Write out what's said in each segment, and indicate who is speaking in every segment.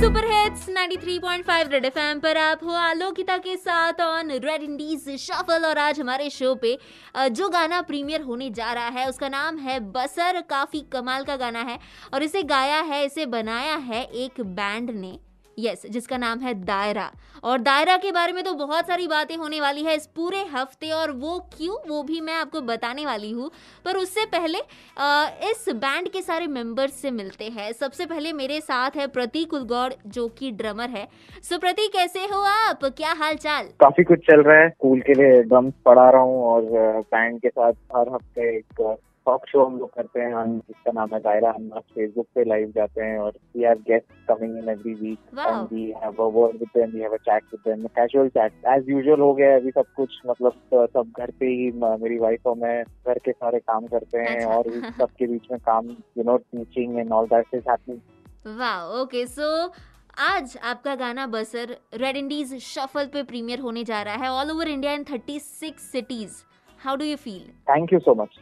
Speaker 1: Super hits 93.5 red FM पर आप हो आलोकिता के साथ ऑन रेड इंडीज शफल और आज हमारे शो पे जो गाना प्रीमियर होने जा रहा है, उसका नाम है बसर, काफ़ी कमाल का गाना है और इसे गाया है, इसे बनाया है एक बैंड ने। यस जिसका नाम है दायरा। और दायरा के बारे में तो बहुत सारी बातें होने वाली है इस पूरे हफ़्ते और वो क्यों वो भी मैं आपको बताने वाली हूँ। पर उससे पहले आ, इस बैंड के सारे मेंबर्स से मिलते हैं। सबसे पहले मेरे साथ है प्रतीक उलगौड़ जो कि ड्रमर है। सो प्रतीक कैसे हो आप? क्या हाल चाल
Speaker 2: काफ़ी कुछ चल रहा है। स्कूल के लिए ड्रम्स पढ़ा रहा हूँ और बैंड के साथ हर हफ़्ते एक टॉक शो हम लोग करते हैं हम जिसका नाम है दायरा हम फेसबुक पे लाइव जाते हैं और we have guest coming in every week and we have a word with them we have a chat with them casual chat as usual हो गया अभी सब कुछ मतलब सब घर पे ही मेरी वाइफ और मैं घर के सारे काम करते हैं अच्छा। और सबके बीच में काम you know teaching and all that is happening
Speaker 1: वाह ओके सो आज आपका गाना बसर रेड इंडीज शफल पे प्रीमियर होने जा रहा है all over India in 36 cities how do you feel
Speaker 2: thank you so much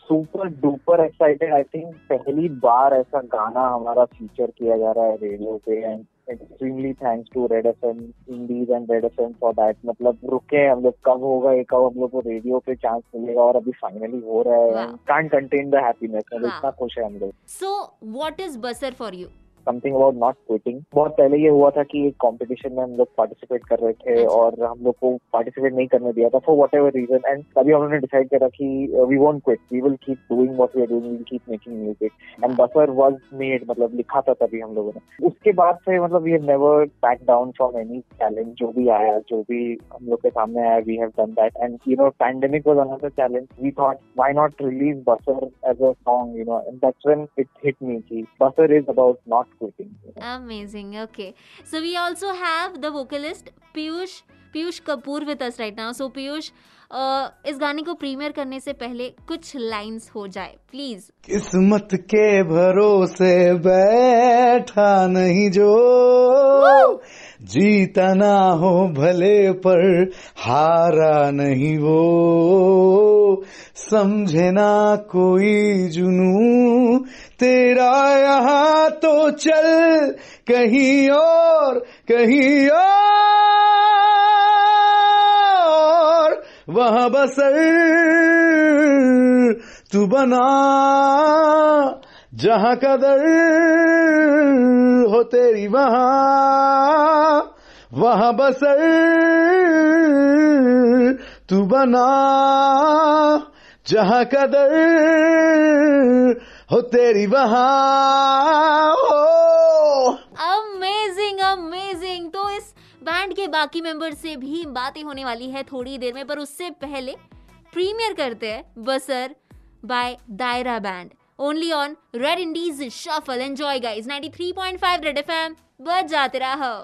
Speaker 2: super duper excited I think पहली बार ऐसा गाना हमारा फीचर किया जा रहा है रेडियो पे and extremely thanks to red F M indies and red F M for that मतलब रुके हम लोग कब होगा ये कब हम लोग को रेडियो पे चांस मिलेगा और अभी फाइनली हो रहा है कांट कंटेन द हैप्पीनेस इतना खुश है हम लोग।
Speaker 1: So what is Basar for you
Speaker 2: something about not quitting बहुत पहले ये हुआ था कि एक कॉम्पिटिशन में हम लोग पार्टिसिपेट कर रहे थे अच्छा। और हम लोग को पार्टिसिपेट नहीं करने दिया था for whatever reason and तभी हमने डिसाइड करा कि we won't quit we will keep doing what we are doing keep making music and Basar was made मतलब लिखा था तभी हम लोगों ने। उसके बाद से मतलब we have never back down from any challenge जो भी आया जो भी हम लोग के सामने आया we have done that and you know pandemic was another challenge we thought why not release Basar as a song you know and that's when it hit me की Basar is about not quitting
Speaker 1: Amazing. Okay. So we also have the vocalist Piyush Piyush Kapoor with us right now. So Piyush, uh, इस गाने को premiere करने से पहले कुछ lines हो जाए प्लीज़
Speaker 3: किस्मत के भरोसे बैठा नहीं जो जीता ना हो भले पर हारा नहीं वो समझे ना कोई जुनू तेरा यहाँ तो चल कहीं और कहीं और। वहाँ बसर तू बना, जहाँ कदर हो तेरी वहाँ। वहाँ बसर तू बना, जहाँ कदर हो तेरी
Speaker 1: अमेजिंग अमेजिंग तो इस बैंड के बाकी मेंबर से भी बातें होने वाली है थोड़ी देर में, पर उससे पहले प्रीमियर करते हैं Basar by Daayra band only on red indies shuffle enjoy guys 93.5 red FM जाते रहो।